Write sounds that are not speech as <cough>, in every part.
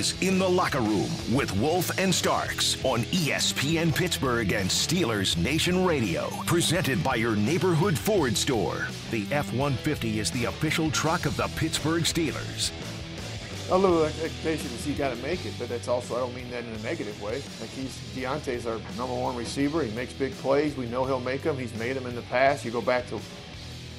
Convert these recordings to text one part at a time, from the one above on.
Is In the Locker Room with Wolf and Starks on ESPN Pittsburgh and Steelers Nation Radio. Presented by your neighborhood Ford store. The F 150 is the official truck of the Pittsburgh Steelers. A little expectation is he got to make it, but that's also, I don't mean that in a negative way. Like he's, Diontae's our number one receiver. He makes big plays. We know he'll make them. He's made them in the past. You go back to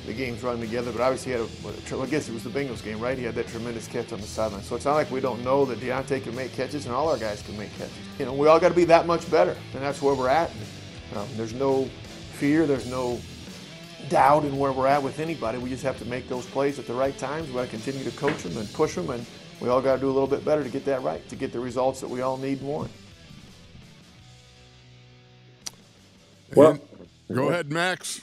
the games running together, but obviously he had a, I guess it was the Bengals game, right? He had that tremendous catch on the sideline. So it's not like we don't know that Diontae can make catches and all our guys can make catches. You know, we all got to be that much better, and that's where we're at. Um, there's no fear, there's no doubt in where we're at with anybody. We just have to make those plays at the right times. We got to continue to coach them and push them, and we all got to do a little bit better to get that right, to get the results that we all need and want. Well, go ahead, Max.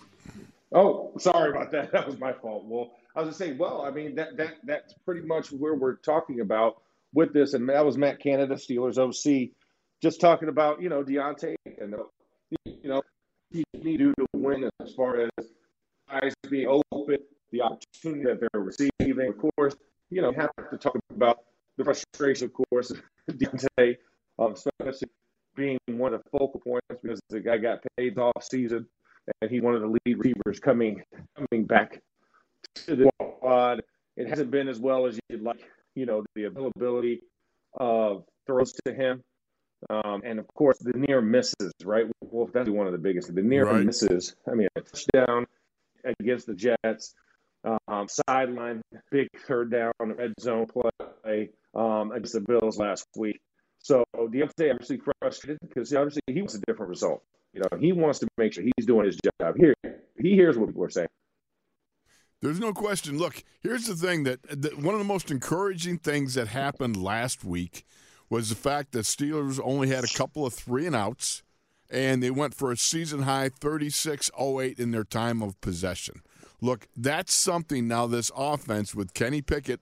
Oh, sorry about that. <laughs> That was my fault. Well, I was just saying, well, I mean that that that's pretty much where we're talking about with this, and that was Matt Canada, Steelers OC, just talking about you know Diontae and you know he need to win as far as eyes being open, the opportunity that they're receiving. Of course, you know, have to talk about the frustration, of course, of <laughs> Diontae, um, especially being one of the focal points because the guy got paid off season and he's one of the lead receivers coming coming back to the squad. It hasn't been as well as you'd like, you know, the availability of throws to him. Um, and of course, the near misses, right? Well, that's one of the biggest. The near Right. misses. I mean, a touchdown against the Jets, um, sideline, big third down, red zone play um, against the Bills last week. So Diontae obviously frustrated because obviously he wants a different result. You know, he wants to make sure he's doing his job. Here, he hears what people are saying. There's no question. Look, here's the thing that, that one of the most encouraging things that happened last week was the fact that Steelers only had a couple of three and outs, and they went for a season high 36-08 in their time of possession. Look, that's something now. This offense with Kenny Pickett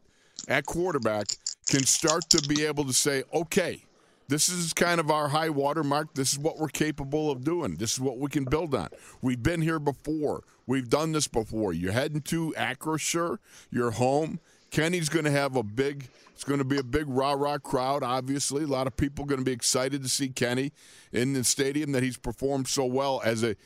at quarterback can start to be able to say, okay. This is kind of our high water mark. This is what we're capable of doing. This is what we can build on. We've been here before. We've done this before. You're heading to Acrisure. You're home. Kenny's going to have a big. It's going to be a big rah rah crowd. Obviously, a lot of people going to be excited to see Kenny in the stadium that he's performed so well as a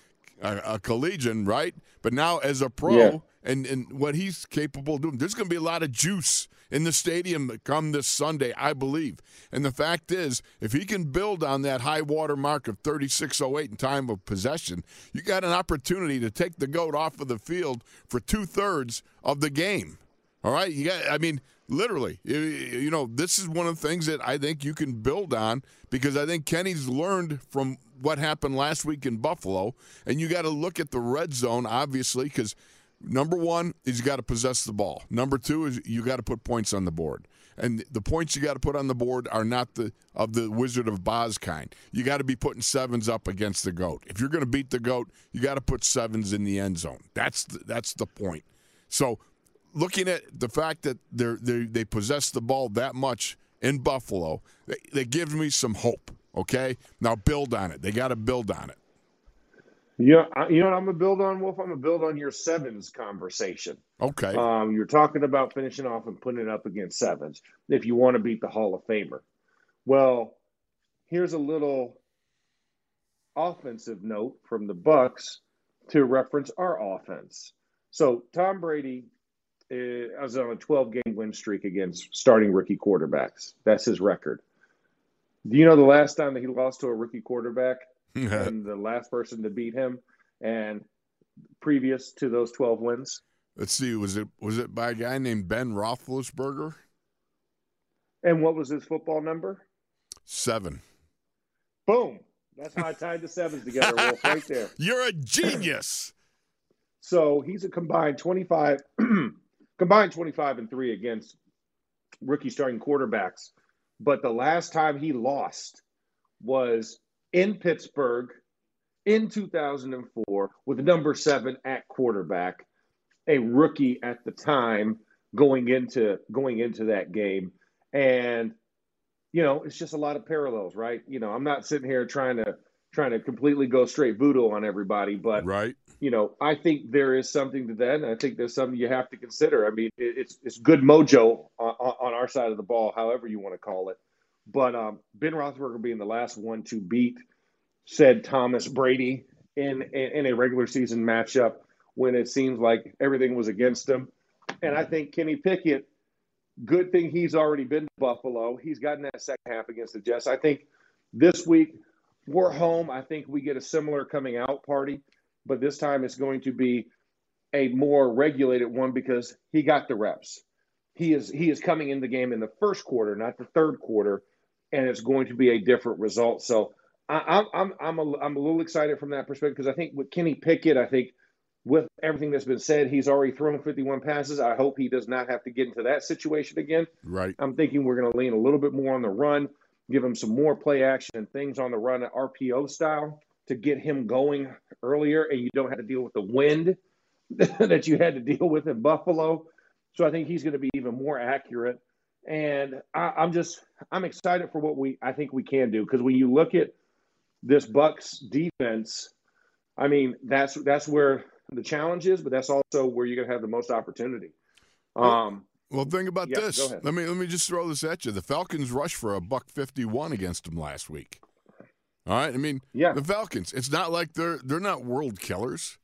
a, a collegian, right? But now as a pro, Yeah. and and what he's capable of doing. There's going to be a lot of juice in the stadium come this Sunday, I believe. And the fact is, if he can build on that high water mark of 36:08 in time of possession, you got an opportunity to take the goat off of the field for two thirds of the game. All right, you got. I mean, literally, you, you know, this is one of the things that I think you can build on because I think Kenny's learned from what happened last week in Buffalo, and you got to look at the red zone, obviously, because number one is you got to possess the ball. Number two is you got to put points on the board. And the points you got to put on the board are not the of the Wizard of Boz kind. You got to be putting sevens up against the goat. If you're going to beat the goat, you got to put sevens in the end zone. That's the, that's the point. So, looking at the fact that they they possess the ball that much in Buffalo, that, that gives me some hope. Okay, now build on it. They got to build on it. Yeah, you know what I'm gonna build on, Wolf. I'm gonna build on your sevens conversation. Okay. Um, you're talking about finishing off and putting it up against sevens if you want to beat the Hall of Famer. Well, here's a little offensive note from the Bucks to reference our offense. So Tom Brady is on a 12 game win streak against starting rookie quarterbacks. That's his record. Do you know the last time that he lost to a rookie quarterback <laughs> and the last person to beat him and previous to those 12 wins? Let's see. Was it was it by a guy named Ben Roethlisberger? And what was his football number? Seven. Boom. That's how I tied the sevens together, Wolf, right <laughs> there. You're a genius. <clears throat> so he's a combined 25, <clears throat> combined 25 and three against rookie starting quarterbacks. But the last time he lost was in Pittsburgh in 2004 with number seven at quarterback, a rookie at the time going into going into that game. And you know, it's just a lot of parallels, right? You know, I'm not sitting here trying to trying to completely go straight voodoo on everybody, but right. You know, I think there is something to that, and I think there's something you have to consider. I mean, it's it's good mojo on, on our side of the ball, however you want to call it. But um, Ben Roethlisberger being the last one to beat said Thomas Brady in, in in a regular season matchup when it seems like everything was against him, and I think Kenny Pickett Good thing he's already been to Buffalo. He's gotten that second half against the Jets. I think this week we're home. I think we get a similar coming out party, but this time it's going to be a more regulated one because he got the reps. He is he is coming in the game in the first quarter, not the third quarter, and it's going to be a different result. So I, am I'm I'm a, I'm a little excited from that perspective because I think with Kenny Pickett, I think with everything that's been said, he's already thrown 51 passes. I hope he does not have to get into that situation again. Right. I'm thinking we're going to lean a little bit more on the run, give him some more play action and things on the run at RPO style to get him going earlier, and you don't have to deal with the wind <laughs> that you had to deal with in Buffalo. So I think he's going to be even more accurate. And I, I'm just I'm excited for what we I think we can do because when you look at this Bucks defense, I mean that's that's where the challenge is, but that's also where you're going to have the most opportunity. Um, well, think about yeah, this. Let me let me just throw this at you. The Falcons rushed for a buck fifty one against them last week. All right, I mean, yeah. the Falcons. It's not like they're they're not world killers,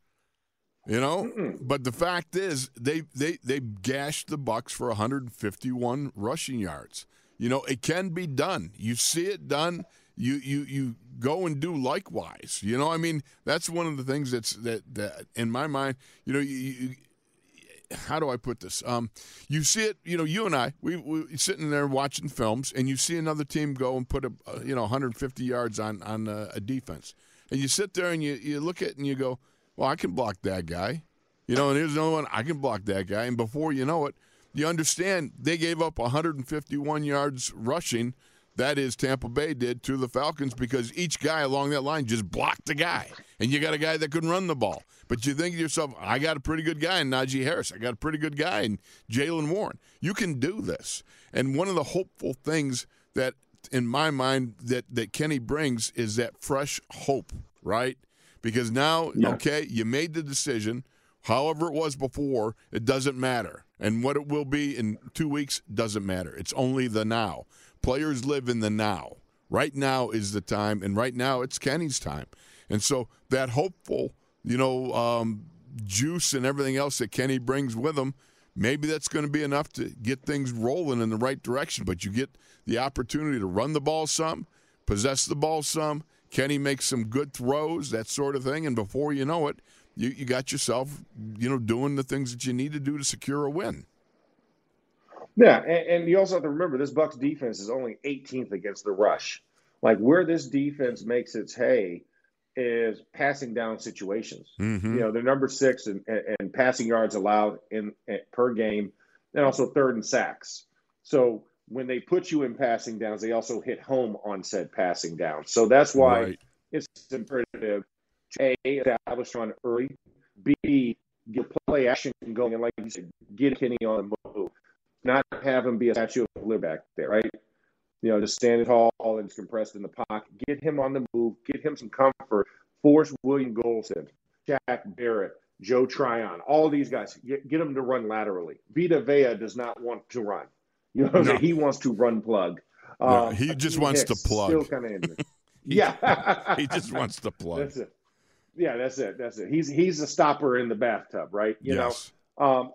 you know. Mm-mm. But the fact is, they they they gashed the Bucks for 151 rushing yards. You know, it can be done. You see it done you you you go and do likewise. You know, I mean, that's one of the things that's that that in my mind, you know, you, you how do I put this? Um, you see it, you know, you and I, we we sitting there watching films, and you see another team go and put a, a you know 150 yards on on a, a, defense, and you sit there and you you look at it and you go, well, I can block that guy, you know, and here's another one, I can block that guy, and before you know it, you understand they gave up 151 yards rushing that is Tampa Bay did to the Falcons because each guy along that line just blocked the guy. And you got a guy that can run the ball. But you think to yourself, I got a pretty good guy in Najee Harris. I got a pretty good guy in Jalen Warren. You can do this. And one of the hopeful things that in my mind that, that Kenny brings is that fresh hope, right? Because now, yeah. okay, you made the decision. However it was before, it doesn't matter. And what it will be in two weeks doesn't matter. It's only the now. Players live in the now. Right now is the time, and right now it's Kenny's time. And so that hopeful, you know, um, juice and everything else that Kenny brings with him, maybe that's going to be enough to get things rolling in the right direction. But you get the opportunity to run the ball some, possess the ball some. Kenny makes some good throws, that sort of thing, and before you know it, you, you got yourself, you know, doing the things that you need to do to secure a win. Yeah, and, and, you also have to remember this Bucks defense is only 18th against the rush. Like where this defense makes its hay is passing down situations. Mm-hmm. You know, they're number six and in passing yards allowed in, in, per game, and also third in sacks. So when they put you in passing downs, they also hit home on said passing down. So that's why right. it's imperative to a establish on early, b get play action going, and like you said, get Kenny on the move not have him be a statue of liberty back there, right? You know, just standing tall and compressed in the pocket. Get him on the move. Get him some comfort. Force William Gholston, Shaq Barrett, Joe Tryon, all these guys. Get, get them to run laterally. Vita Vea does not want to run. You know, no. he wants to run plug. Um, he just wants Hicks, to plug. Still kind of in <laughs> <laughs> yeah, he just wants to plug. That's it. Yeah, that's it. That's it. He's he's a stopper in the bathtub, right? You yes. know. Um,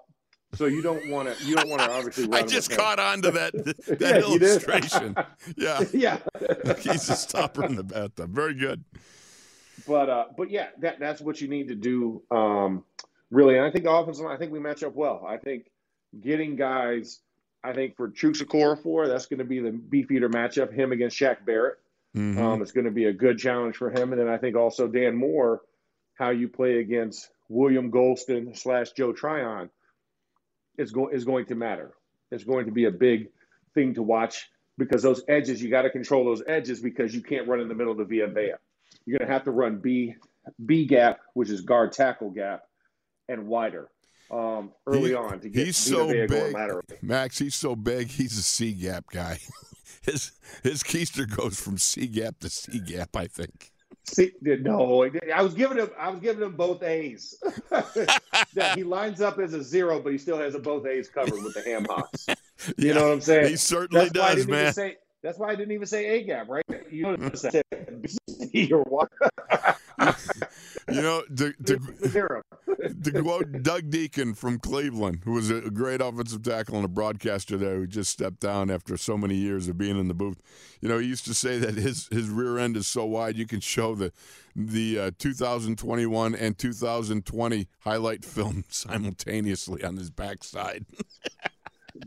so you don't want to. You don't want to obviously. I just caught on to that <laughs> that Yeah, illustration. <laughs> yeah, yeah. <laughs> he's a stopper in the bathtub. Very good. But uh, but yeah, that that's what you need to do. Um, really, and I think offensive. line, I think we match up well. I think getting guys. I think for Chukwuka for that's going to be the beefeater matchup. Him against Shaq Barrett. Mhm. Um, it's going to be a good challenge for him. And then I think also Dan Moore, how you play against William Gholston slash Joe Tryon is going is going to matter. It's going to be a big thing to watch because those edges you got to control those edges because you can't run in the middle of the Vita Vea. You're going to have to run B B gap, which is guard tackle gap, and wider um, early He- on to get he's so big. Max, he's so big. He's a C gap guy. <laughs> His his keister goes from C gap to C gap. I think. See, no, I was giving him. I was giving him both A's. <laughs> that he lines up as a zero, but he still has a both A's covered with the ham hocks. You Yeah, know what I'm saying? He certainly That's does, man. say. That's why I didn't even say A gap, right? You know what I said B or what? You know, to, <laughs> <laughs> quote Doug Dieken from Cleveland, who was a great offensive tackle and a broadcaster there, who just stepped down after so many years of being in the booth. You know, he used to say that his his rear end is so wide you can show the the uh, 2021 and 2020 highlight film <laughs> simultaneously on his backside.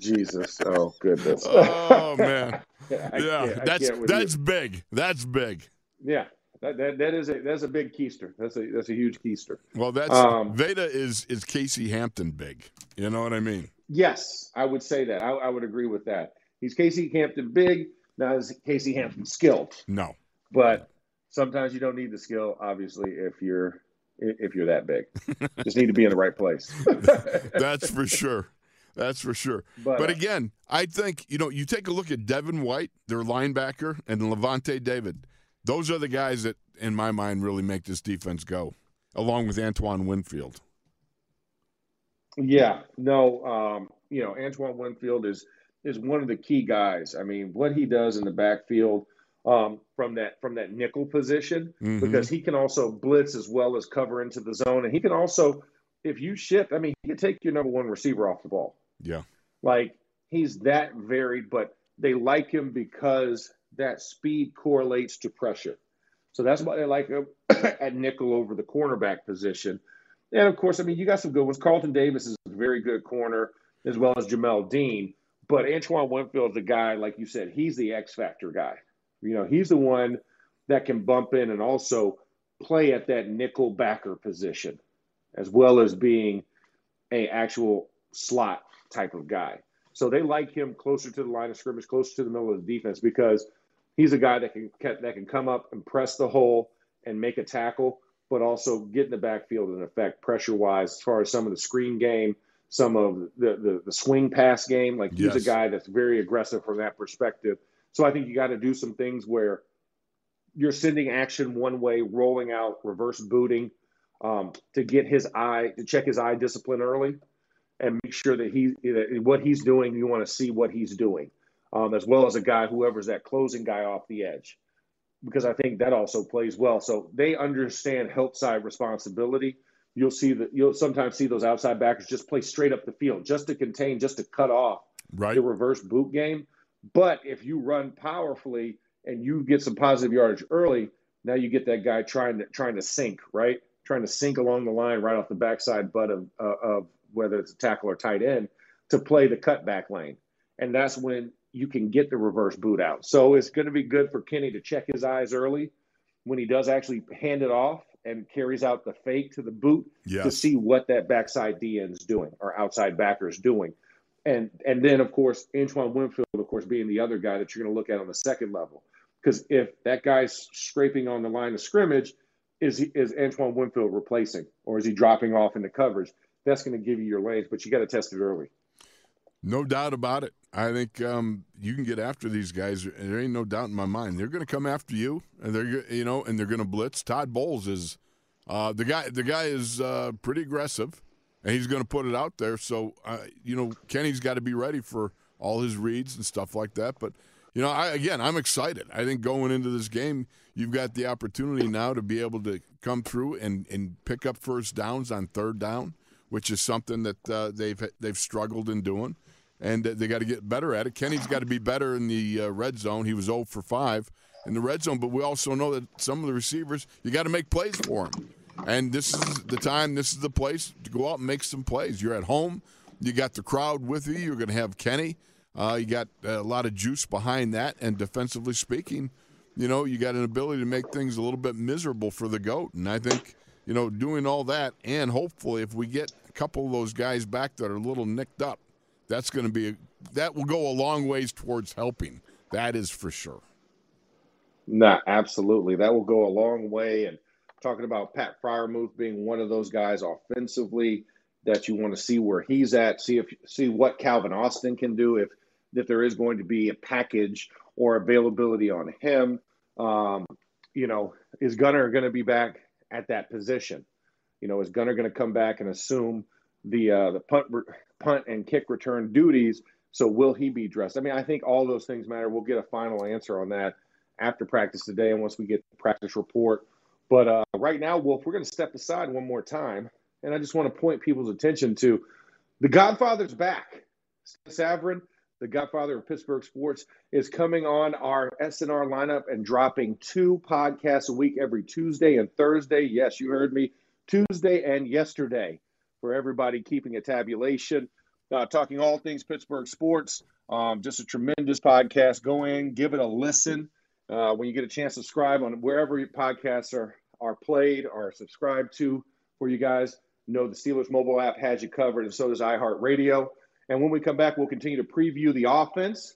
Jesus, oh goodness. oh man, I yeah, can't- I that's can't with you. that's big. That's big. yeah. That, that, that is a that's a big keister. That's a that's a huge keister. Well, that's Um, Vita is is Casey Hampton big. You know what I mean? Yes, I would say that. I, I would agree with that. He's Casey Hampton big, not as Casey Hampton skilled. No. But sometimes you don't need the skill, obviously, if you're if you're that big. <laughs> Just need to be in the right place. <laughs> That's for sure. That's for sure. But, But uh, again, I think, you know, you take a look at Devin White, their linebacker, and Lavonte David. Those are the guys that, in my mind, really make this defense go, along with Antoine Winfield. Yeah, no, um, you know, Antoine Winfield is is one of the key guys. I mean, what he does in the backfield um, from that from that nickel position, Mhm. because he can also blitz as well as cover into the zone, and he can also, if you shift, I mean, he can take your number one receiver off the ball. Yeah. Like he's that varied, but they like him because that speed correlates to pressure. So that's why they like him uh, <coughs> at nickel over the cornerback position. And of course, I mean, you got some good ones. Carlton Davis is a very good corner, as well as Jamel Dean. But Antoine Winfield's a guy, like you said, he's the X factor guy. You know, he's the one that can bump in and also play at that nickel backer position, as well as being a actual slot type of guy. So they like him closer to the line of scrimmage, closer to the middle of the defense because he's a guy that can that can come up and press the hole and make a tackle, but also get in the backfield and affect pressure wise as far as some of the screen game, some of the the, the swing pass game. Like he's Yes. a guy that's very aggressive from that perspective. So I think you got to do some things where you're sending action one way, rolling out, reverse booting um, to get his eye to check his eye discipline early and make sure that he that what he's doing. You want to see what he's doing, um, as well as a guy whoever's that closing guy off the edge, because I think that also plays well. So they understand help side responsibility. You'll see that you'll sometimes see those outside backers just play straight up the field, just to contain, just to cut off Right? the reverse boot game. But if you run powerfully and you get some positive yardage early, now you get that guy trying to trying to sink, right? Trying to sink along the line right off the backside butt of uh, of whether it's a tackle or tight end to play the cutback lane, and that's when you can get the reverse boot out. So it's going to be good for Kenny to check his eyes early when he does actually hand it off and carries out the fake to the boot to see what that backside DN is doing or outside backer is doing. And and then of course Antoine Winfield, of course, being the other guy that you're going to look at on the second level. Because if that guy's scraping on the line of scrimmage, is he, is Antoine Winfield replacing or is he dropping off into coverage? That's going to give you your lanes, but you got to test it early. No doubt about it. I think um, you can get after these guys. There ain't no doubt in my mind. They're going to come after you, and they're you know, and they're going to blitz. Todd Bowles is uh, the guy. The guy is uh, pretty aggressive, and he's going to put it out there. So uh, you know, Kenny's got to be ready for all his reads and stuff like that. But you know, I, again, I'm excited. I think going into this game, you've got the opportunity now to be able to come through and, and pick up first downs on third down, which is something that uh, they've they've struggled in doing, and they got to get better at it. Kenny's got to be better in the uh, red zone. He was 0 for 5 in the red zone, but we also know that some of the receivers you got to make plays for them. And this is the time, this is the place to go out and make some plays. You're at home, you got the crowd with you. You're going to have Kenny. Uh, you got a lot of juice behind that, and defensively speaking, you know, you got an ability to make things a little bit miserable for the goat. And I think, you know, doing all that, and hopefully, if we get a couple of those guys back that are a little nicked up, that's going to be a, that will go a long ways towards helping. That is for sure. Nah, absolutely. That will go a long way. And talking about Pat Freiermuth being one of those guys offensively that you want to see where he's at, see if see what Calvin Austin can do if if there is going to be a package or availability on him. Um, you know, is Gunner going to be back at that position? You know, is Gunner going to come back and assume the uh, the punt punt and kick return duties? So will he be dressed? I mean, I think all those things matter. We'll get a final answer on that after practice today, and once we get the practice report. But uh, right now, Wolf, we're going to step aside one more time, and I just want to point people's attention to the Godfather's back. Savran, the Godfather of Pittsburgh sports, is coming on our SNR lineup and dropping two podcasts a week every Tuesday and Thursday. Yes, you heard me, Tuesday and yesterday for everybody keeping a tabulation. Uh, talking all things Pittsburgh sports. Um, just a tremendous podcast. Go in, give it a listen. Uh, when you get a chance, subscribe on wherever your podcasts are are played or subscribed to for you guys. Know the Steelers mobile app has you covered, and so does iHeartRadio. And when we come back, we'll continue to preview the offense.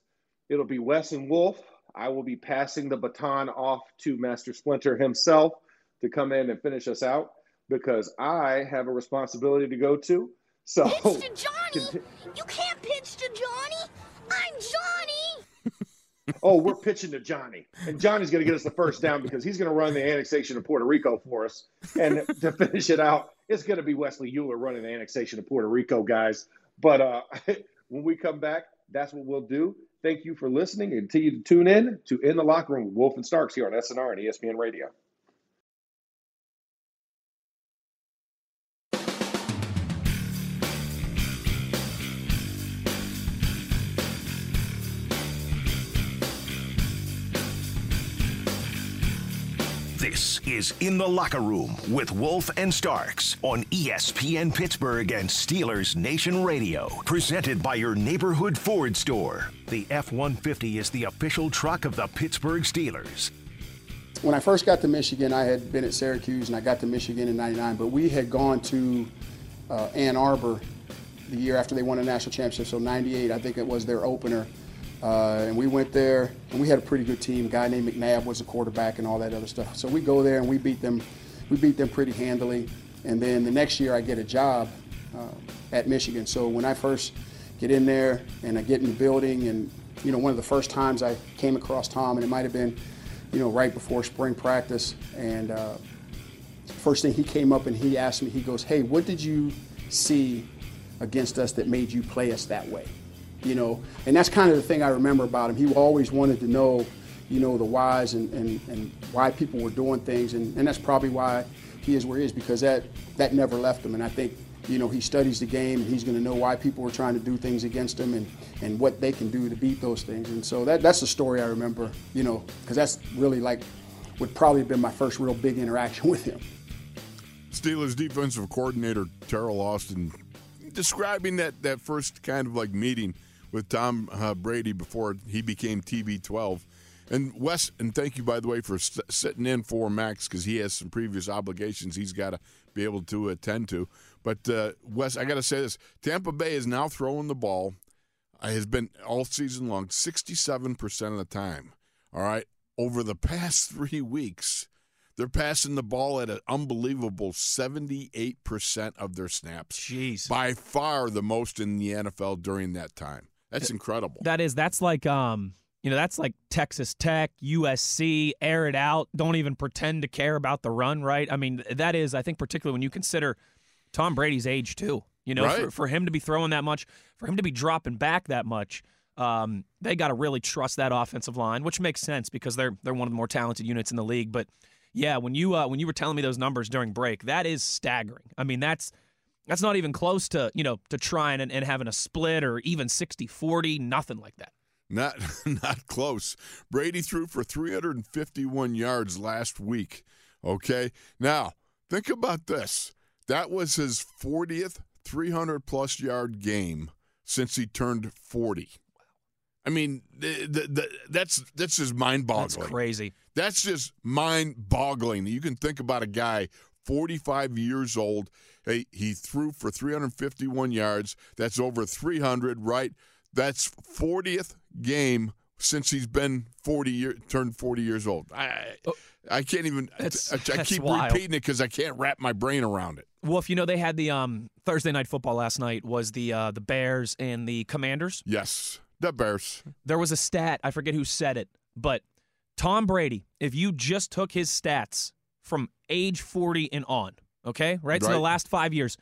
It'll be Wes and Wolf. I will be passing the baton off to Master Splinter himself to come in and finish us out because I have a responsibility to go to. So, pitch to <laughs> Johnny. you can't pitch to Johnny. I'm Johnny. oh, we're pitching to Johnny, and Johnny's going to get us the first down because he's going to run the annexation of Puerto Rico for us. And <laughs> to finish it out, it's going to be Wesley Euler running the annexation of Puerto Rico, guys. But uh, <laughs> when we come back, that's what we'll do. Thank you for listening and continue to tune in to In the Locker Room with Wolf and Starks here on SNR and ESPN Radio. Is In the Locker Room with Wolf and Starks on ESPN Pittsburgh and Steelers Nation Radio. Presented by your neighborhood Ford store. The F 150 is the official truck of the Pittsburgh Steelers. When I first got to Michigan, I had been at Syracuse and I got to Michigan in 99, but we had gone to uh, Ann Arbor the year after they won a national championship, so 98, I think it was their opener. Uh, and we went there, and we had a pretty good team. A guy named McNabb was a quarterback and all that other stuff. So we go there and we beat them. We beat them pretty handily. And then the next year, I get a job uh, at Michigan. So when I first get in there and I get in the building, and you know, one of the first times I came across Tom, and it might have been, you know, right before spring practice. And uh, first thing he came up and he asked me, he goes, "Hey, what did you see against us that made you play us that way?" You know, and that's kind of the thing I remember about him. He always wanted to know, you know, the whys and, and, and why people were doing things, and, and that's probably why he is where he is because that that never left him. And I think, you know, he studies the game and he's going to know why people were trying to do things against him and, and what they can do to beat those things. And so that that's the story I remember, you know, because that's really like would probably have been my first real big interaction <laughs> with him. Steelers defensive coordinator Teryl Austin describing that, that first kind of like meeting with Tom uh, Brady before he became TB12. And Wes, and thank you by the way for sitting in for Max because he has some previous obligations he's got to be able to attend to. But uh, Wes, I got to say this: Tampa Bay is now throwing the ball. Uh, has been all season long, sixty-seven percent of the time. All right, over the past <laughs> three weeks, they're passing the ball at an unbelievable 78% of their snaps. Jeez. By far the most in the NFL during that time. That's incredible. That is that's like um you know, that's like Texas Tech, USC, air it out, don't even pretend to care about the run, right? I mean, that is I think particularly when you consider Tom Brady's age too. You know, right. for, for him to be throwing that much, for him to be dropping back that much, Um, they got to really trust that offensive line, which makes sense because they're they're one of the more talented units in the league. But yeah, when you uh, when you were telling me those numbers during break, that is staggering. I mean, that's that's not even close to you know to trying and, and having a split or even 60-40, nothing like that. Not <laughs> not close. Brady threw for 351 yards last week. Okay. Now, think about this. That was his 40th 300 plus yard game since he turned 40. I mean, the, the, the, that's that's just mind boggling. That's crazy. That's just mind boggling. You can think about a guy 45 years old. Hey, he threw for 351 yards. That's over 300, right? That's 40th game since he's been 40 year turned 40 years old. I Oh, I can't even. I, That's- I that's keep wild. repeating it because I can't wrap my brain around it. Well, if you know they had the um, Thursday night football last night was the uh, the Bears and the Commanders. Yes, the Bears. There was a stat I forget who said it, but Tom Brady, if you just took his stats from age 40 and on, okay, right, so the last five years,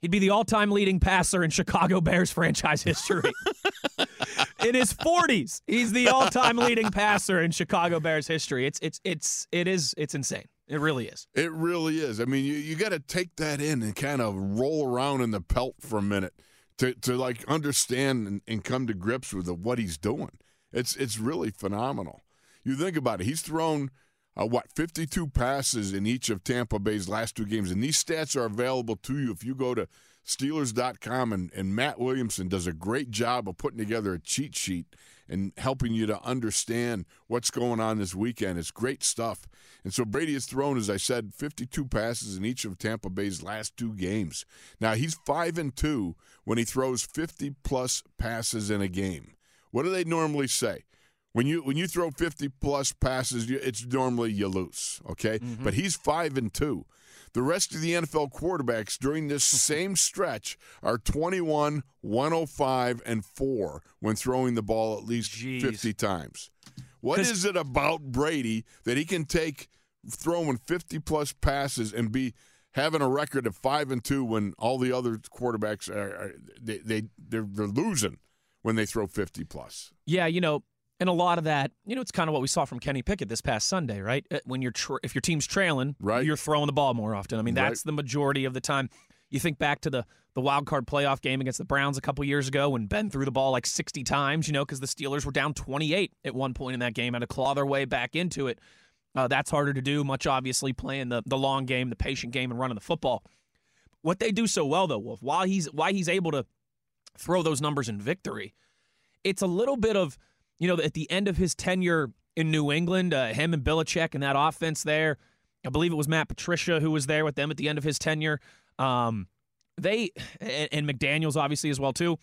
he'd be the all-time leading passer in Chicago Bears <laughs> franchise history. <laughs> in his 40s, he's the all-time leading passer in Chicago Bears history. It's it's it's it is it's insane. It really is. It really is. I mean, you, you got to take that in and kind of roll around in the pelt for a minute to, to like understand and, and come to grips with what he's doing. It's it's really phenomenal. You think about it. He's thrown uh, what 52 passes in each of Tampa Bay's last two games, and these stats are available to you if you go to Steelers.com. And, and Matt Williamson does a great job of putting together a cheat sheet and helping you to understand what's going on this weekend. It's great stuff. And so Brady has thrown, as I said, 52 passes in each of Tampa Bay's last two games. Now he's five and two when he throws 50 plus passes in a game. What do they normally say? When you when you throw 50 plus passes, it's normally you lose. Okay, mm-hmm. but he's five and two. The rest of the NFL quarterbacks during this <laughs> same stretch are 21, 105, and 4 when throwing the ball at least Jeez. 50 times. What is it about Brady that he can take throwing 50 plus passes and be having a record of 5 and 2 when all the other quarterbacks are, are they, they they're, they're losing when they throw 50 plus? Yeah, you know, and a lot of that, you know, it's kind of what we saw from Kenny Pickett this past Sunday, right? Uh, When you're tra- if your team's trailing, Right. you're throwing the ball more often. I mean, Right. that's the majority of the time. You think back to the the wild card playoff game against the Browns a couple years ago when Ben threw the ball like 60 times, you know, because the Steelers were down 28 at one point in that game, had to claw their way back into it. Uh, that's harder to do, much obviously playing the the long game, the patient game, and running the football. What they do so well, though, Wolf, while he's why he's able to throw those numbers in victory, it's a little bit of you know at the end of his tenure in New England, uh, him and Belichick and that offense there. I believe it was Matt Patricia who was there with them at the end of his tenure. Um, they and, and McDaniels obviously as well too.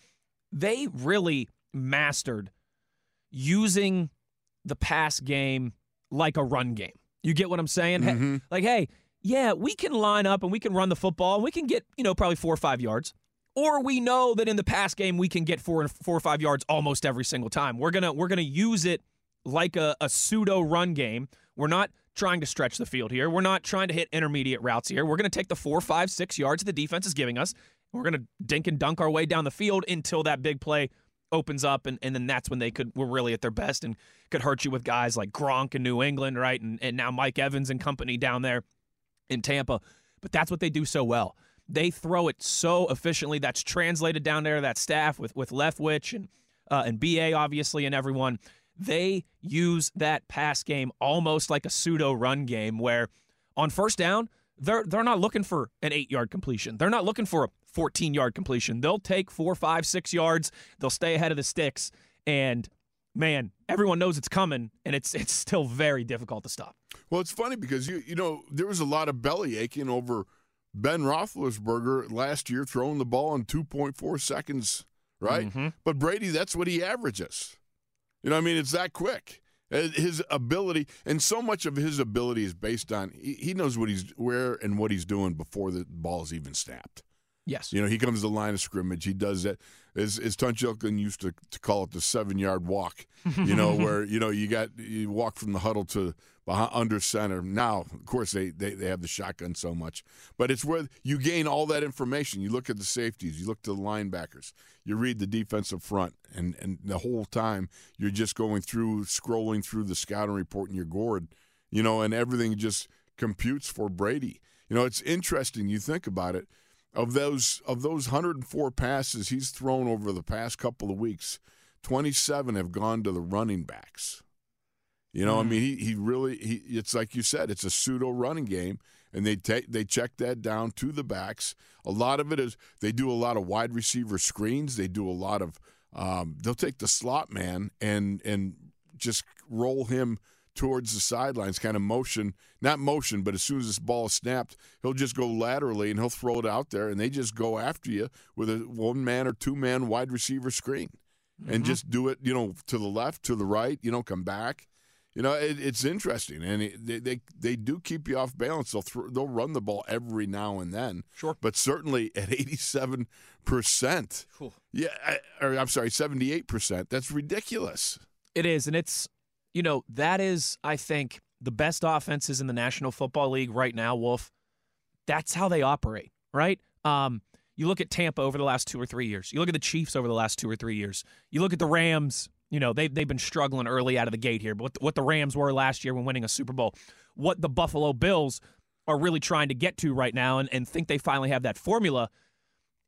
They really mastered using the pass game like a run game. You get what I'm saying? Hey, like, hey, yeah, we can line up and we can run the football and we can get, you know, probably four or five yards. Or we know that in the pass game we can get four and four or five yards almost every single time. We're gonna we're gonna use it like a, a pseudo run game. We're not trying to stretch the field here. We're not trying to hit intermediate routes here. We're gonna take the four, five, six yards the defense is giving us. We're gonna dink and dunk our way down the field until that big play opens up and, and then that's when they could were really at their best and could hurt you with guys like Gronk in New England, right? And and now Mike Evans and company down there in Tampa. But that's what they do so well. They throw it so efficiently. That's translated down there. to That staff with with Leftwich and uh, and BA obviously and everyone. They use that pass game almost like a pseudo run game where on first down they're they're not looking for an eight yard completion. They're not looking for a 14 yard completion. They'll take four, five, six yards. They'll stay ahead of the sticks and. Man, everyone knows it's coming, and it's it's still very difficult to stop. Well, it's funny because you you know there was a lot of belly aching over Ben Roethlisberger last year throwing the ball in 2.4 seconds, right? Mm-hmm. But Brady, that's what he averages. You know, what I mean, it's that quick. Uh, His ability, and so much of his ability is based on he, he knows what he's where and what he's doing before the ball is even snapped. Yes. You know, he comes to the line of scrimmage. He does that. As, as Tunch Ilkin used to, to call it the seven yard walk, you know, <laughs> where, you know, you got, you walk from the huddle to behind, under center. Now, of course, they, they, they have the shotgun so much, but it's where you gain all that information. You look at the safeties, you look to the linebackers, you read the defensive front, and, and the whole time you're just going through, scrolling through the scouting report, in your gourd, you know, and everything just computes for Brady. You know, it's interesting. You think about it. Of those of those 104 passes he's thrown over the past couple of weeks, 27 have gone to the running backs. You know, mm. I mean, he, he really he. It's like you said, it's a pseudo running game, and they take they check that down to the backs. A lot of it is they do a lot of wide receiver screens. They do a lot of um, they'll take the slot man and and just roll him towards the sidelines, kind of motion, not motion, but as soon as this ball is snapped, he'll just go laterally and he'll throw it out there, and they just go after you with a one man or two man wide receiver screen, mm-hmm. and just do it, you know, to the left, to the right, you know, come back. You know, it, it's interesting, and it, they, they they do keep you off balance. They'll th- they'll run the ball every now and then, sure, but certainly at eighty seven percent, yeah, or I'm sorry, seventy eight percent. That's ridiculous. It is, and it's you know, that is, I think, the best offenses in the National Football League right now, Wolf. That's how they operate, right? Um, you look at Tampa over the last two or three years. You look at the Chiefs over the last two or three years. You look at the Rams. You know they've they've been struggling early out of the gate here. But what the, what the Rams were last year when winning a Super Bowl, what the Buffalo Bills are really trying to get to right now, and, and think they finally have that formula,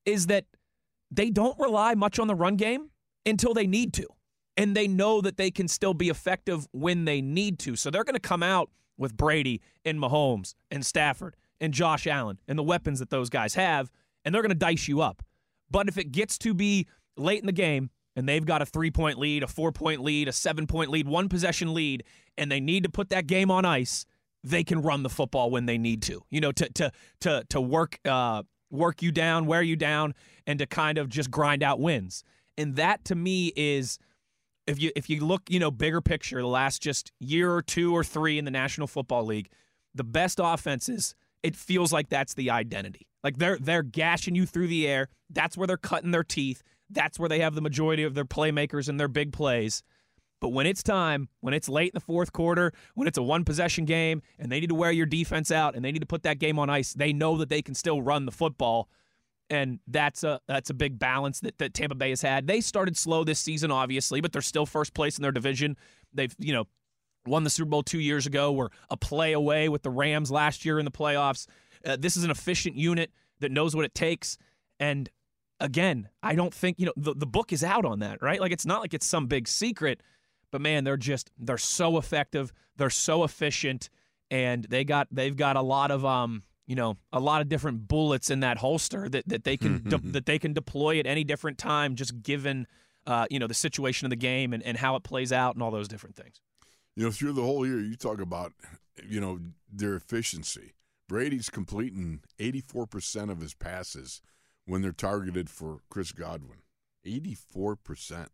is that they don't rely much on the run game until they need to and they know that they can still be effective when they need to. So they're going to come out with Brady and Mahomes and Stafford and Josh Allen and the weapons that those guys have, and they're going to dice you up. But if it gets to be late in the game and they've got a three point lead, a four point lead, a seven point lead, one possession lead, and they need to put that game on ice, they can run the football when they need to. You know, to to to to work uh, work you down, wear you down, and to kind of just grind out wins. And that to me is if you if you look, you know, bigger picture, the last just year or two or three in the National Football League, the best offenses, it feels like that's the identity. Like they're they're gashing you through the air. That's where they're cutting their teeth. That's where they have the majority of their playmakers and their big plays. But when it's time, when it's late in the fourth quarter, when it's a one possession game and they need to wear your defense out and they need to put that game on ice, they know that they can still run the football and that's a that's a big balance that, that Tampa Bay has had. They started slow this season, obviously, but they're still first place in their division. They've you know won the Super Bowl two years ago. Were a play away with the Rams last year in the playoffs. Uh, this is an efficient unit that knows what it takes. And again, I don't think you know the the book is out on that, right? Like it's not like it's some big secret, but man, they're just they're so effective, they're so efficient, and they got they've got a lot of um you know a lot of different bullets in that holster that, that they can de- <laughs> that they can deploy at any different time just given uh, you know the situation of the game and, and how it plays out and all those different things you know through the whole year you talk about you know their efficiency brady's completing 84% of his passes when they're targeted for chris godwin 84%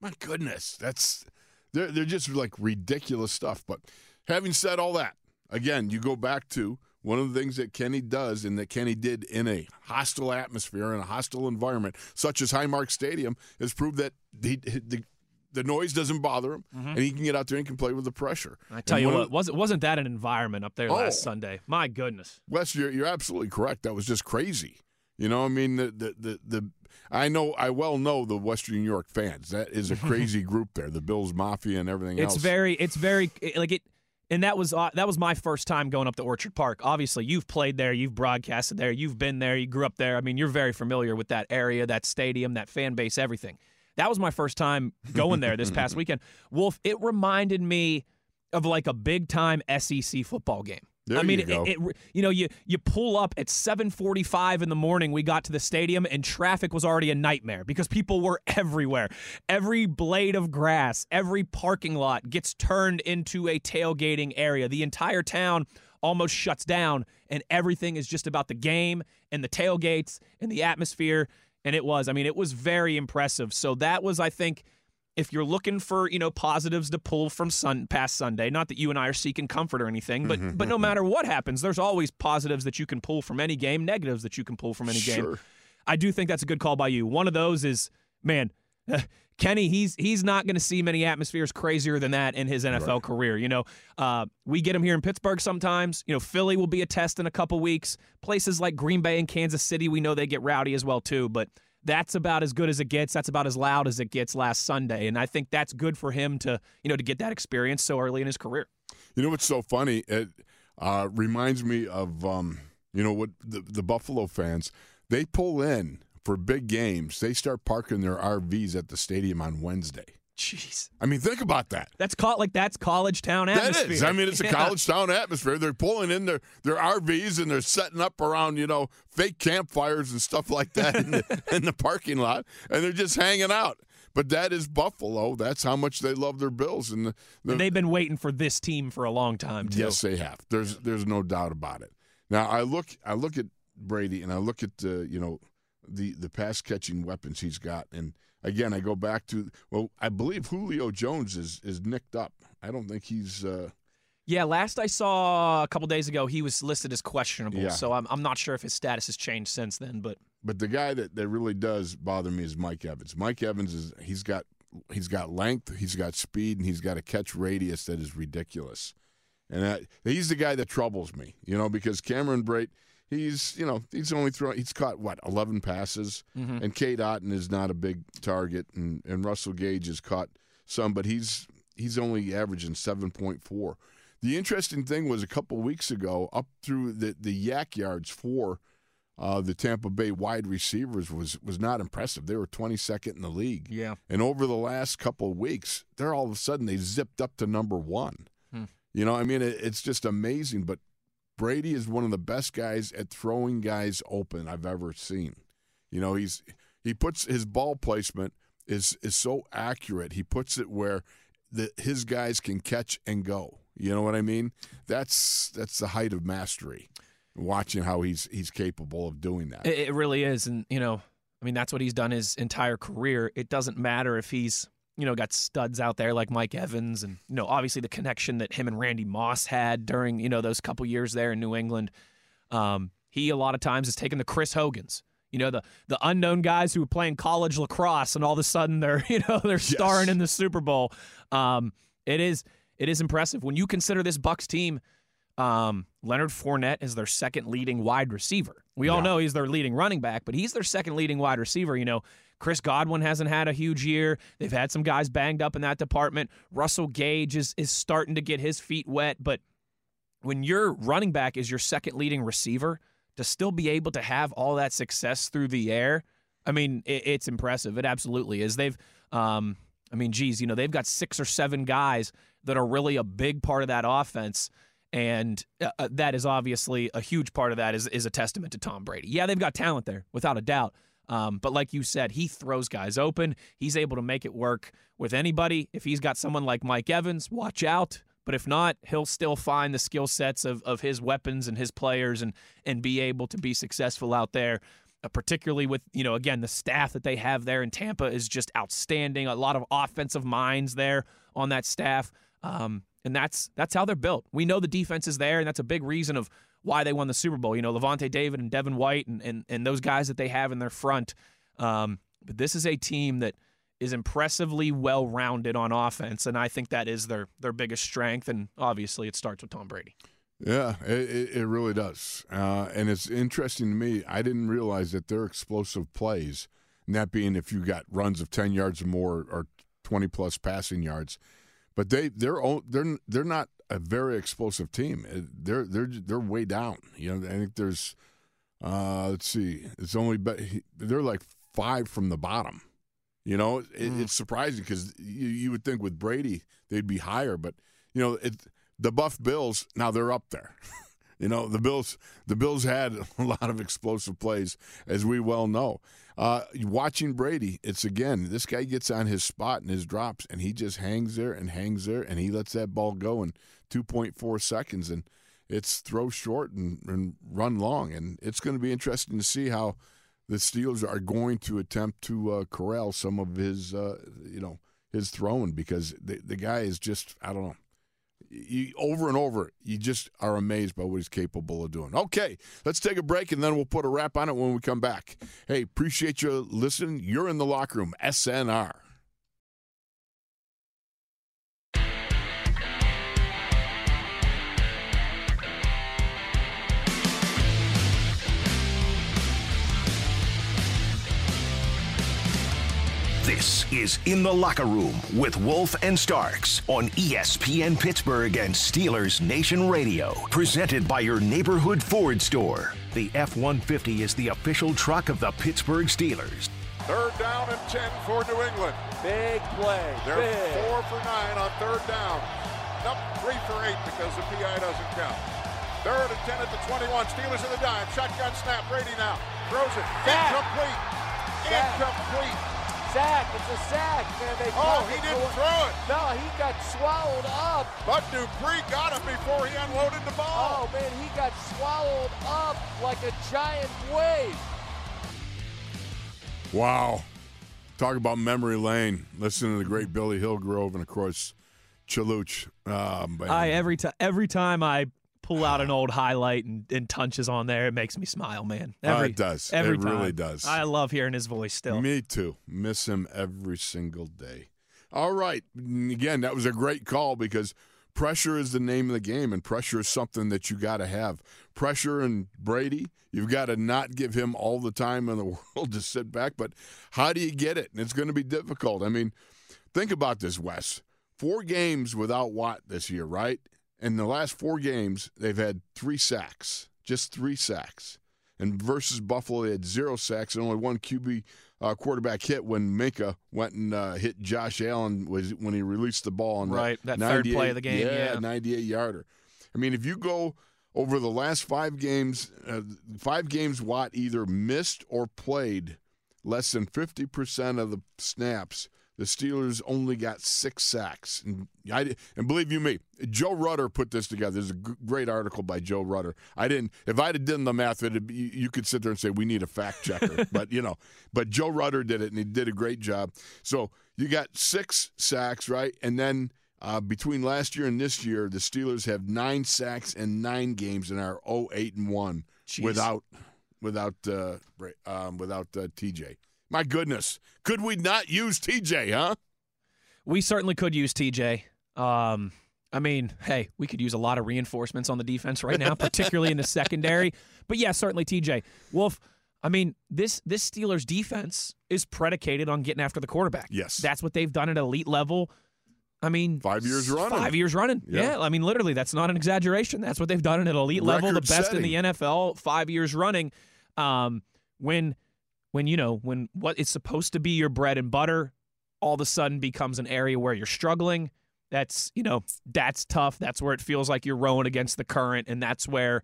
my goodness that's they're, they're just like ridiculous stuff but having said all that again you go back to one of the things that Kenny does and that Kenny did in a hostile atmosphere, in a hostile environment, such as Highmark Stadium, has proved that he, the, the noise doesn't bother him, mm-hmm. and he can get out there and can play with the pressure. I tell and you what, wasn't wasn't that an environment up there oh, last Sunday? My goodness, Wes, you're, you're absolutely correct. That was just crazy. You know, I mean, the, the the the I know I well know the Western New York fans. That is a crazy <laughs> group there. The Bills Mafia and everything it's else. It's very, it's very like it and that was uh, that was my first time going up to Orchard Park. Obviously, you've played there, you've broadcasted there, you've been there, you grew up there. I mean, you're very familiar with that area, that stadium, that fan base, everything. That was my first time going there this past <laughs> weekend. Wolf, it reminded me of like a big time SEC football game. There I mean, you, it, it, you know, you you pull up at 7:45 in the morning. We got to the stadium, and traffic was already a nightmare because people were <laughs> everywhere. Every blade of grass, every parking lot gets turned into a tailgating area. The entire town almost shuts down, and everything is just about the game and the tailgates and the atmosphere. And it was, I mean, it was very impressive. So that was, I think if you're looking for you know positives to pull from sun past Sunday, not that you and I are seeking comfort or anything, but mm-hmm. but no matter what happens, there's always positives that you can pull from any game, negatives that you can pull from any sure. game. I do think that's a good call by you. One of those is man. <laughs> Kenny, he's he's not going to see many atmospheres crazier than that in his NFL right. career. You know, uh, we get him here in Pittsburgh sometimes. You know, Philly will be a test in a couple weeks. Places like Green Bay and Kansas City, we know they get rowdy as well too. But that's about as good as it gets. That's about as loud as it gets last Sunday, and I think that's good for him to you know to get that experience so early in his career. You know what's so funny? It uh, reminds me of um, you know what the, the Buffalo fans they pull in for big games. They start parking their RVs at the stadium on Wednesday. Jeez. I mean, think about that. That's caught like that's college town atmosphere. That is. I mean, it's a yeah. college town atmosphere. They're pulling in their, their RVs and they're setting up around, you know, fake campfires and stuff like that in, the, <laughs> in the parking lot, and they're just hanging out. But that is Buffalo. That's how much they love their Bills, and, the, the, and they've been waiting for this team for a long time. Too. Yes, they have. There's there's no doubt about it. Now I look I look at Brady and I look at uh, you know the the pass catching weapons he's got, and again, I go back to well, I believe Julio Jones is is nicked up. I don't think he's. Uh, yeah, last I saw a couple days ago, he was listed as questionable. Yeah. So I'm I'm not sure if his status has changed since then, but but the guy that, that really does bother me is Mike Evans. Mike Evans is he's got he's got length, he's got speed, and he's got a catch radius that is ridiculous. And that, he's the guy that troubles me, you know, because Cameron Brate – he's you know he's only thrown he's caught what 11 passes mm-hmm. and Cade Otton is not a big target and, and Russell Gage has caught some but he's he's only averaging 7.4 the interesting thing was a couple weeks ago up through the the YAC yards for uh, the Tampa Bay wide receivers was was not impressive. They were 22nd in the league. Yeah. And over the last couple of weeks, they're all of a sudden they zipped up to number one. Hmm. You know, I mean, it, it's just amazing. But Brady is one of the best guys at throwing guys open I've ever seen. You know, he's he puts his ball placement is is so accurate. He puts it where the his guys can catch and go. You know what I mean? That's that's the height of mastery. Watching how he's he's capable of doing that. It really is, and you know, I mean, that's what he's done his entire career. It doesn't matter if he's you know, got studs out there like Mike Evans and, you know, obviously the connection that him and Randy Moss had during, you know, those couple years there in New England. Um, he a lot of times has taken the Chris Hogans, you know, the the unknown guys who were playing college lacrosse and all of a sudden they're, <laughs> you know, they're starring in the Super Bowl. Um, it is it is impressive when you consider this Bucks team. Um, Leonard Fournette is their second leading wide receiver. We all know he's their leading running back, but he's their second leading wide receiver. You know, Chris Godwin hasn't had a huge year. They've had some guys banged up in that department. Russell Gage is is starting to get his feet wet, but when your running back is your second leading receiver, to still be able to have all that success through the air, I mean, it, it's impressive. It absolutely is. They've, um, I mean, geez, you know, they've got six or seven guys that are really a big part of that offense. And uh, uh that is obviously a huge part of that is, is a testament to Tom Brady. Yeah, they've got talent there, without a doubt. Um, but like you said, he throws guys open. He's able to make it work with anybody. If he's got someone like Mike Evans, watch out. But if not, he'll still find the skill sets of, of his weapons and his players and and be able to be successful out there. Uh, particularly with you know again the staff that they have there in Tampa is just outstanding. A lot of offensive minds there on that staff, um, and that's that's how they're built. We know the defense is there, and that's a big reason of why they won the Super Bowl. You know, Lavonte David and Devin White and, and, and those guys that they have in their front. Um, but this is a team that is impressively well rounded on offense, and I think that is their their biggest strength. And obviously, it starts with Tom Brady. Yeah, it, it really does. Uh, and it's interesting to me. I didn't realize that their explosive plays, and that being if you got runs of ten yards or more or twenty plus passing yards, but they they're they're they're not a very explosive team. Uh, they're they're they're way down. You know, I think there's uh, let's see, it's only they're like five from the bottom. You know, it, mm. it's surprising because you, you would think with Brady they'd be higher, but you know, it, the Buff Bills now they're up there. <laughs> you know, the Bills the Bills had <laughs> a lot of explosive plays, as we well know. Uh, watching Brady, it's again this guy gets on his spot and his drops, and he just hangs there and hangs there, and he lets that ball go in 2.4 seconds, and it's throw short and, and run long, and it's going to be interesting to see how the Steelers are going to attempt to uh, corral some of his, uh, you know, his throwing because the the guy is just I don't know you, over and over, you just are amazed by what he's capable of doing. Okay, let's take a break and then we'll put a wrap on it when we come back. Hey, appreciate you listening. You're in the locker room, SNR. This is In the Locker Room with Wolf and Starks on ESPN Pittsburgh and Steelers Nation Radio. Presented by your neighborhood Ford store. The F 150 is the official truck of the Pittsburgh Steelers. Third down and 10 for New England. Big play. They're big. four for nine on third down. Nope, three for eight because the PI doesn't count. Third and 10 at the 21. Steelers in the dime. Shotgun snap. Brady now throws it. Incomplete. Incomplete. Sack. It's a sack, man. They Oh, he didn't going- throw it. No, he got swallowed up. But Dupree got him before he unloaded the ball. Oh, man, he got swallowed up like a giant wave. Wow. Talk about memory lane. Listen to the great Billy Hillgrove and, of course, Chaluch. Um, I every time every time I pull out an old highlight and, and touches on there, it makes me smile, man. Uh, Every, it does. Every It really does. I love hearing his voice still. Me too. Miss him every single day. All right. Again, that was a great call because pressure is the name of the game, and pressure is something that you got to have. Pressure and Brady, you've got to not give him all the time in the <laughs> world to sit back. But how do you get it? And it's going to be difficult. I mean, think about this, Wes. Four games without Watt this year, right? In the last four games, they've had three sacks, just three sacks. And versus Buffalo, they had zero sacks and only one QB uh, quarterback hit when Minka went and uh, hit Josh Allen was when he released the ball on Right, that third play of the game, yeah. 98 yarder. I mean, if you go over the last five games, uh, five games Watt either missed or played less than 50% of the snaps. The Steelers only got six sacks. And, I, and believe you me, Joe Rutter put this together. There's a g- great article by Joe Rutter. I didn't, if I'd have done the math, it'd be, you could sit there and say, we need a fact checker. <laughs> but, you know, but Joe Rutter did it and he did a great job. So you got six sacks, right? And then uh, between last year and this year, the Steelers have nine sacks and nine games and are 0-8 and 1 without without uh, um, without uh, TJ. My goodness, could we not use TJ? Huh? We certainly could use TJ. Um, I mean, hey, we could use a lot of reinforcements on the defense right now, particularly in the <laughs> secondary. But yeah, certainly TJ. Wolf, I mean, this this Steelers defense is predicated on getting after the quarterback. Yes. That's what they've done at elite level. I mean, Five years running. Five years running. Yeah. Yeah. I mean, literally, that's not an exaggeration. That's what they've done at elite level, the best in the NFL, five years running. Um, when, when you know, when what is supposed to be your bread and butter, all of a sudden becomes an area where you're struggling. That's you know, that's tough. That's where it feels like you're rowing against the current, and that's where.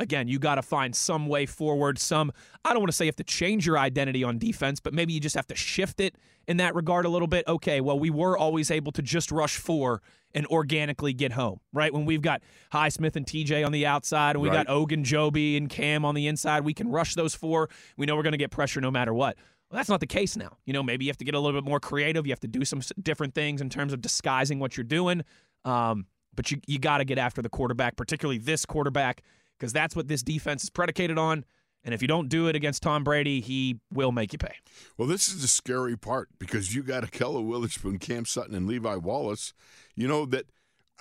Again, you got to find some way forward. Some, I don't want to say you have to change your identity on defense, but maybe you just have to shift it in that regard a little bit. Okay, well, we were always able to just rush four and organically get home, right? When we've got Highsmith and TJ on the outside, and we Right. got Ogunjobi, and Cam on the inside, we can rush those four. We know we're going to get pressure no matter what. Well, that's not the case now. You know, maybe you have to get a little bit more creative. You have to do some different things in terms of disguising what you're doing. Um, but you you got to get after the quarterback, particularly this quarterback, because that's what this defense is predicated on. And if you don't do it against Tom Brady, he will make you pay. Well, this is the scary part because you got Ahkello Witherspoon, Cam Sutton, and Levi Wallace. You know that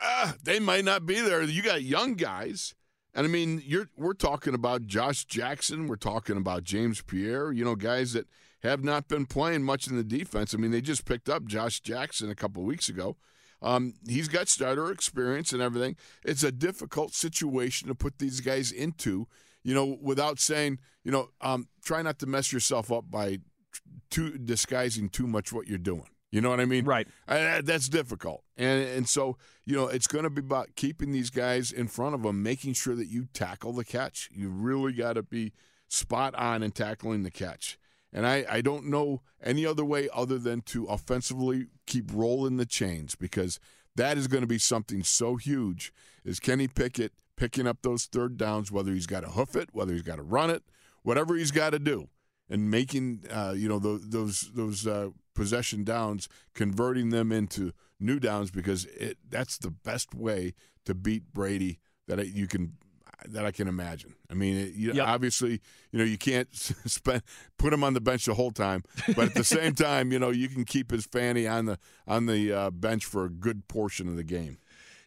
ah, they might not be there. You got young guys, and I mean, you're we're talking about Josh Jackson. We're talking about James Pierre. You know, guys that have not been playing much in the defense. I mean, they just picked up Josh Jackson a couple weeks ago. Um, he's got starter experience and everything. It's a difficult situation to put these guys into, you know, without saying, you know, um, try not to mess yourself up by too disguising too much what you're doing. You know what I mean? Right. Uh, that's difficult, and and so you know it's going to be about keeping these guys in front of them, making sure that you tackle the catch. You really got to be spot on in tackling the catch. And I, I don't know any other way other than to offensively keep rolling the chains because that is going to be something so huge. Is Kenny Pickett picking up those third downs, whether he's got to hoof it, whether he's got to run it, whatever he's got to do, and making uh, you know those those those uh, possession downs, converting them into new downs because it that's the best way to beat Brady that you can that I can imagine. I mean, it, you, Yep. obviously, you know, you can't <laughs> spend put him on the bench the whole time, but at the <laughs> same time, you know, you can keep his fanny on the on the uh, bench for a good portion of the game.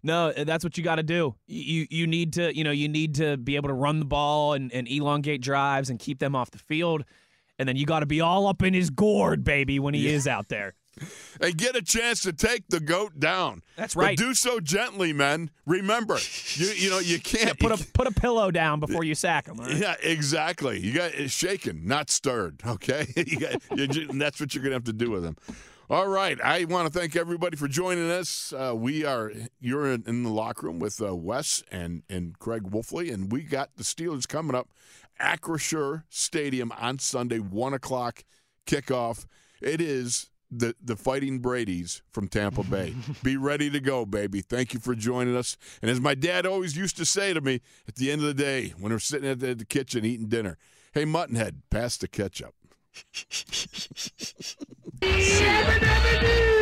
No, that's what you got to do. You you need to you know you need to be able to run the ball and, and elongate drives and keep them off the field. and then you got to be all up in his gourd, baby, when he is out there. And get a chance to take the goat down. That's right. But do so gently, men. Remember, you you know you can't Put a put a pillow down before you sack him. all right? Yeah, exactly. You got it's shaken, not stirred. Okay, <laughs> you got, you ju- and that's what you're gonna have to do with him. All right, I want to thank everybody for joining us. Uh, we are you're in, in the locker room with uh, Wes and and Craig Wolfley, and we got the Steelers coming up, Acrisure Stadium on Sunday, one o'clock kickoff. It is. The, the fighting Brady's from Tampa Bay. <laughs> Be ready to go, baby. Thank you for joining us. And as my dad always used to say to me at the end of the day when we're sitting at the, the kitchen eating dinner, hey, Muttonhead, pass the ketchup. <laughs>